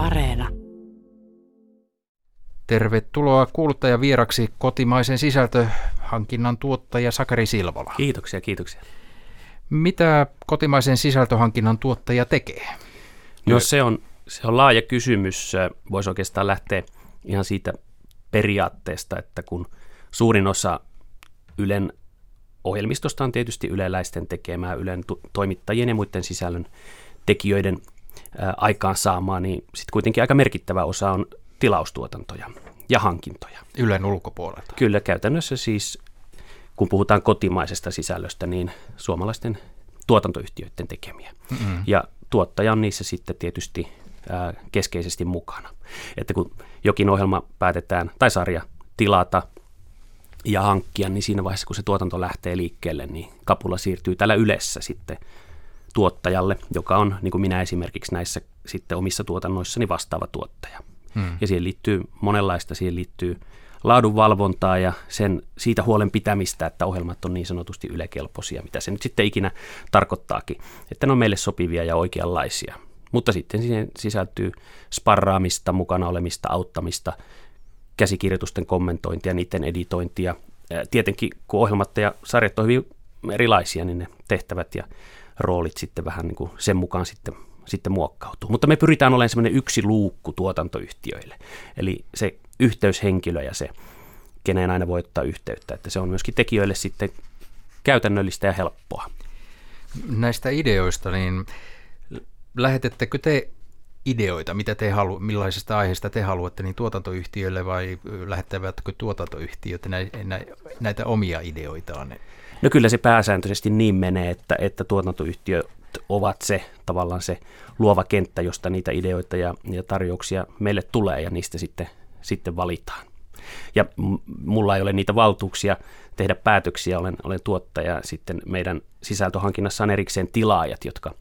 Areena. Tervetuloa kuuluttajavieraksi kotimaisen sisältöhankinnan tuottaja Sakari Silvola. Kiitoksia, kiitoksia. Mitä kotimaisen sisältöhankinnan tuottaja tekee? No se on, se on laaja kysymys. Voisi oikeastaan lähteä ihan siitä periaatteesta, että kun suurin osa Ylen ohjelmistosta on tietysti yleläisten tekemää, Ylen toimittajien ja muiden sisällön tekijöiden aikaansaamaa, niin sitten kuitenkin aika merkittävä osa on tilaustuotantoja ja hankintoja. Ylen ulkopuolelta. Kyllä, käytännössä siis, kun puhutaan kotimaisesta sisällöstä, niin suomalaisten tuotantoyhtiöiden tekemiä. Mm-hmm. Ja tuottaja on niissä sitten tietysti ää, keskeisesti mukana. Että kun jokin ohjelma päätetään, tai sarja tilata ja hankkia, niin siinä vaiheessa, kun se tuotanto lähtee liikkeelle, niin kapula siirtyy täällä Ylessä sitten tuottajalle, joka on, niin kuin minä esimerkiksi näissä sitten omissa tuotannoissani vastaava tuottaja. Hmm. Ja siihen liittyy monenlaista, siihen liittyy laadunvalvontaa ja sen, siitä huolen pitämistä, että ohjelmat on niin sanotusti ylekelpoisia, mitä se nyt sitten ikinä tarkoittaakin, että ne on meille sopivia ja oikeanlaisia. Mutta sitten siihen sisältyy sparraamista, mukana olemista, auttamista, käsikirjoitusten kommentointia, niiden editointia. Tietenkin kun ohjelmat ja sarjat on hyvin erilaisia, niin ne tehtävät ja roolit sitten vähän niin kuin sen mukaan sitten, sitten muokkautuu. Mutta me pyritään olemaan semmoinen yksi luukku tuotantoyhtiöille. Eli se yhteyshenkilö ja se, keneen aina voi ottaa yhteyttä, että se on myöskin tekijöille sitten käytännöllistä ja helppoa. Näistä ideoista, niin lähetettekö te ideoita, mitä te halu, millaisesta aiheesta te haluatte, niin tuotantoyhtiöille vai lähettävätkö tuotantoyhtiöt näitä omia ideoitaan? No kyllä se pääsääntöisesti niin menee, että, että tuotantoyhtiöt ovat se tavallaan se luova kenttä, josta niitä ideoita ja, ja tarjouksia meille tulee ja niistä sitten, sitten valitaan. Ja mulla ei ole niitä valtuuksia tehdä päätöksiä, olen, olen tuottaja. Sitten meidän sisältöhankinnassa on erikseen tilaajat, jotka,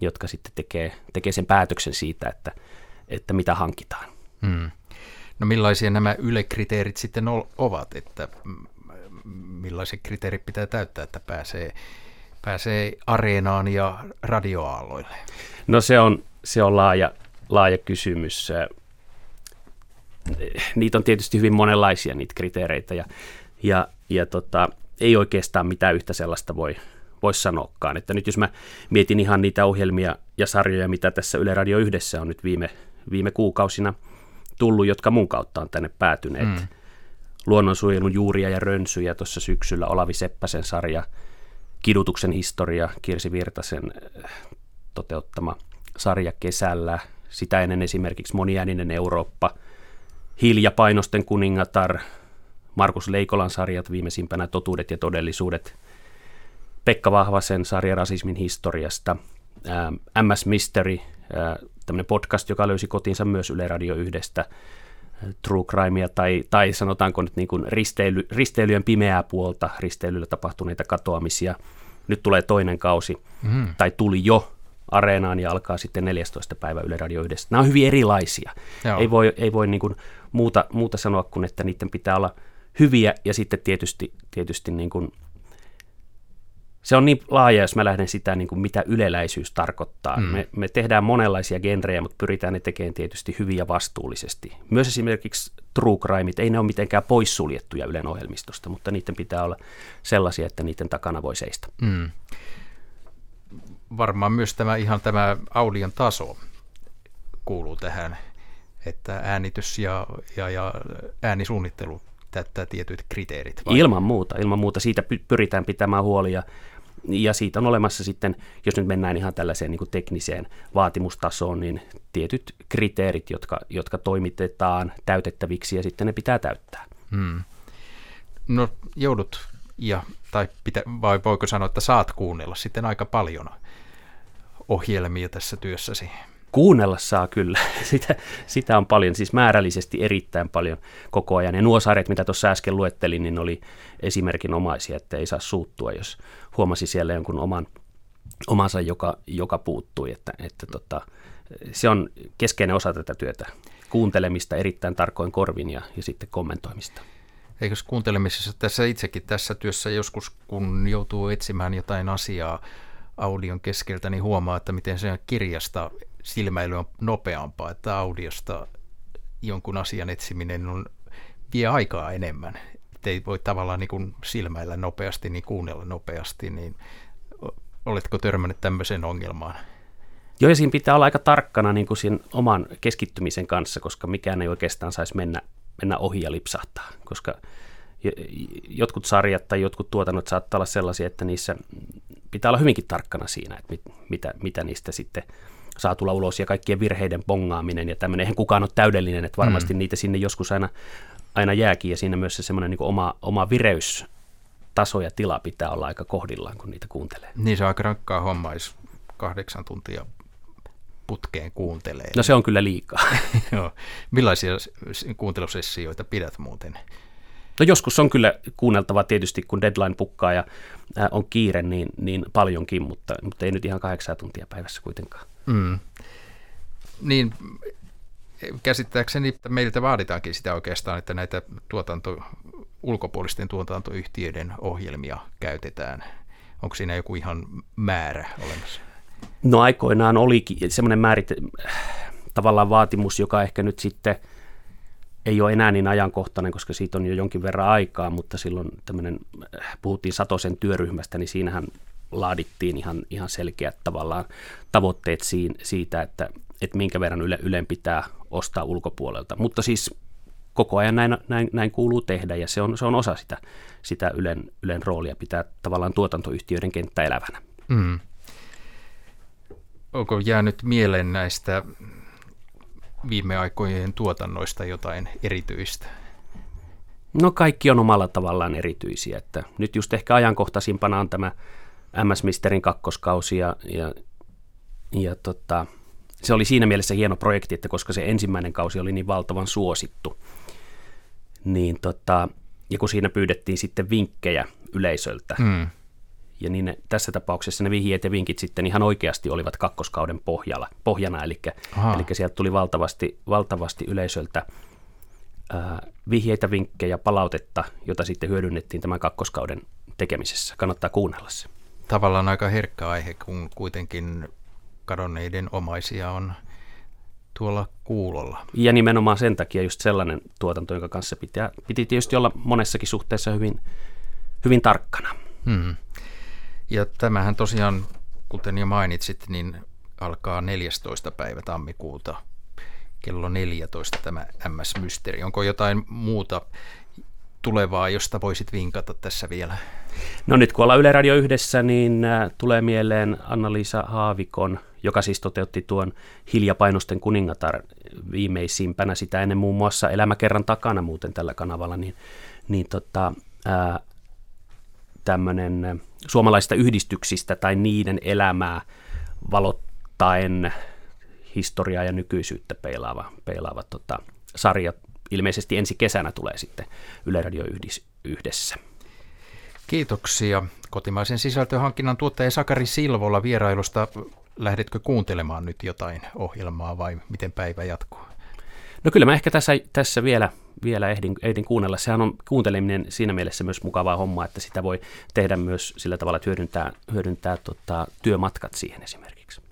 jotka sitten tekee, tekee sen päätöksen siitä, että, että mitä hankitaan. Hmm. No millaisia nämä ylekriteerit sitten ovat, että millaiset kriteerit pitää täyttää, että pääsee, pääsee areenaan ja radioaalloille? No se on, se on laaja, laaja kysymys. Niitä on tietysti hyvin monenlaisia niitä kriteereitä ja, ja, ja tota, ei oikeastaan mitään yhtä sellaista voi, voi sanoakaan. Että nyt jos mä mietin ihan niitä ohjelmia ja sarjoja, mitä tässä Yle Radio yhdessä on nyt viime, viime kuukausina tullut, jotka mun kautta on tänne päätyneet, mm luonnonsuojelun juuria ja rönsyjä tuossa syksyllä, Olavi Seppäsen sarja, Kidutuksen historia, Kirsi Virtasen äh, toteuttama sarja kesällä, sitä ennen esimerkiksi moniääninen Eurooppa, Hiljapainosten kuningatar, Markus Leikolan sarjat viimeisimpänä Totuudet ja todellisuudet, Pekka Vahvasen sarja rasismin historiasta, MS ähm, Mystery, äh, tämmöinen podcast, joka löysi kotinsa myös Yle Radio yhdestä, true crimea tai, tai sanotaanko nyt niin kuin risteily, risteilyjen pimeää puolta, risteilyllä tapahtuneita katoamisia. Nyt tulee toinen kausi, mm. tai tuli jo areenaan ja alkaa sitten 14. päivä Yle Radio yhdessä. Nämä on hyvin erilaisia. Joo. Ei voi, ei voi niin kuin muuta, muuta sanoa kuin, että niiden pitää olla hyviä ja sitten tietysti, tietysti niin kuin se on niin laaja, jos mä lähden sitä, niin kuin mitä yleläisyys tarkoittaa. Mm. Me, me tehdään monenlaisia genrejä, mutta pyritään ne tekemään tietysti hyvin ja vastuullisesti. Myös esimerkiksi true crimeit, ei ne ole mitenkään poissuljettuja Ylen ohjelmistosta, mutta niiden pitää olla sellaisia, että niiden takana voi seistä. Mm. Varmaan myös tämä ihan tämä audion taso kuuluu tähän, että äänitys ja, ja, ja äänisuunnittelu täyttää tietyt kriteerit. Vai? Ilman muuta, ilman muuta. Siitä pyritään pitämään huolia. Ja siitä on olemassa sitten, jos nyt mennään ihan tällaiseen niin kuin tekniseen vaatimustasoon, niin tietyt kriteerit, jotka, jotka toimitetaan täytettäviksi ja sitten ne pitää täyttää. Hmm. No joudut, ja, tai pitä, vai voiko sanoa, että saat kuunnella sitten aika paljon ohjelmia tässä työssäsi? Kuunnella saa kyllä. Sitä, sitä on paljon, siis määrällisesti erittäin paljon koko ajan. Ja nuo sarjat, mitä tuossa äsken luettelin, niin oli esimerkinomaisia, että ei saa suuttua, jos huomasi siellä jonkun oman, omansa, joka, joka puuttui. Että, että tota, se on keskeinen osa tätä työtä. Kuuntelemista erittäin tarkoin korvin ja, ja sitten kommentoimista. Eikös kuuntelemisessa tässä itsekin tässä työssä joskus, kun joutuu etsimään jotain asiaa audion keskeltä, niin huomaa, että miten se kirjasta silmäily on nopeampaa, että audiosta jonkun asian etsiminen on, vie aikaa enemmän. Että ei voi tavallaan niin kuin silmäillä nopeasti, niin kuunnella nopeasti, niin oletko törmännyt tämmöiseen ongelmaan? Joo, ja siinä pitää olla aika tarkkana niin kuin oman keskittymisen kanssa, koska mikään ei oikeastaan saisi mennä, mennä ohi ja lipsahtaa, koska jotkut sarjat tai jotkut tuotannot saattaa olla sellaisia, että niissä pitää olla hyvinkin tarkkana siinä, että mit, mitä, mitä niistä sitten saa tulla ulos ja kaikkien virheiden bongaaminen ja tämmöinen. Eihän kukaan ole täydellinen, että varmasti mm. niitä sinne joskus aina, aina jääkin ja siinä myös se semmoinen niin oma, oma vireys taso ja tila pitää olla aika kohdillaan, kun niitä kuuntelee. Niin se on aika rankkaa homma, jos kahdeksan tuntia putkeen kuuntelee. No se on kyllä liikaa. Joo. Millaisia kuuntelusessioita pidät muuten? No joskus on kyllä kuunneltava tietysti, kun deadline pukkaa ja on kiire, niin, niin paljonkin, mutta, mutta ei nyt ihan kahdeksan tuntia päivässä kuitenkaan. Mm. Niin, käsittääkseni että meiltä vaaditaankin sitä oikeastaan, että näitä tuotanto, ulkopuolisten tuotantoyhtiöiden ohjelmia käytetään. Onko siinä joku ihan määrä olemassa? No aikoinaan olikin semmoinen määrit, tavallaan vaatimus, joka ehkä nyt sitten ei ole enää niin ajankohtainen, koska siitä on jo jonkin verran aikaa, mutta silloin tämmöinen, puhuttiin Satosen työryhmästä, niin siinähän laadittiin ihan, ihan selkeät tavallaan tavoitteet siitä, että, että minkä verran Yle, Ylen pitää ostaa ulkopuolelta. Mutta siis koko ajan näin, näin, näin kuuluu tehdä ja se on, se on osa sitä, sitä Ylen, Ylen roolia pitää tavallaan tuotantoyhtiöiden kenttä elävänä. Mm. Onko jäänyt mieleen näistä viime aikojen tuotannoista jotain erityistä? No kaikki on omalla tavallaan erityisiä. Että nyt just ehkä ajankohtaisimpana on tämä MS Misterin kakkoskausi ja, ja, ja tota, se oli siinä mielessä hieno projekti, että koska se ensimmäinen kausi oli niin valtavan suosittu, niin tota, ja kun siinä pyydettiin sitten vinkkejä yleisöltä, mm. Ja niin ne, tässä tapauksessa ne vihjeet ja vinkit sitten ihan oikeasti olivat kakkoskauden pohjalla, pohjana, eli, eli sieltä tuli valtavasti, valtavasti yleisöltä ää, vihjeitä, vinkkejä, palautetta, jota sitten hyödynnettiin tämän kakkoskauden tekemisessä. Kannattaa kuunnella se. Tavallaan aika herkkä aihe, kun kuitenkin kadonneiden omaisia on tuolla kuulolla. Ja nimenomaan sen takia just sellainen tuotanto, jonka kanssa pitää, piti tietysti olla monessakin suhteessa hyvin, hyvin tarkkana. Hmm. Ja tämähän tosiaan, kuten jo mainitsit, niin alkaa 14. päivä tammikuuta kello 14 tämä MS-mysteri. Onko jotain muuta tulevaa, josta voisit vinkata tässä vielä? No nyt kun ollaan Yle Radio yhdessä, niin äh, tulee mieleen Anna-Liisa Haavikon, joka siis toteutti tuon Hiljapainosten kuningatar viimeisimpänä sitä ennen muun muassa Elämäkerran takana muuten tällä kanavalla, niin, niin tota, ää, tämmöinen äh, suomalaisista yhdistyksistä tai niiden elämää valottaen historiaa ja nykyisyyttä peilaava, peilaava tota, sarja. Ilmeisesti ensi kesänä tulee sitten Yle Radio yhdessä. Kiitoksia kotimaisen sisältöhankinnan tuottaja Sakari Silvola vierailusta. Lähdetkö kuuntelemaan nyt jotain ohjelmaa vai miten päivä jatkuu? No kyllä mä ehkä tässä, tässä vielä, vielä ehdin, ehdin kuunnella. Sehän on kuunteleminen siinä mielessä myös mukavaa hommaa, että sitä voi tehdä myös sillä tavalla, että hyödyntää, hyödyntää tota, työmatkat siihen esimerkiksi.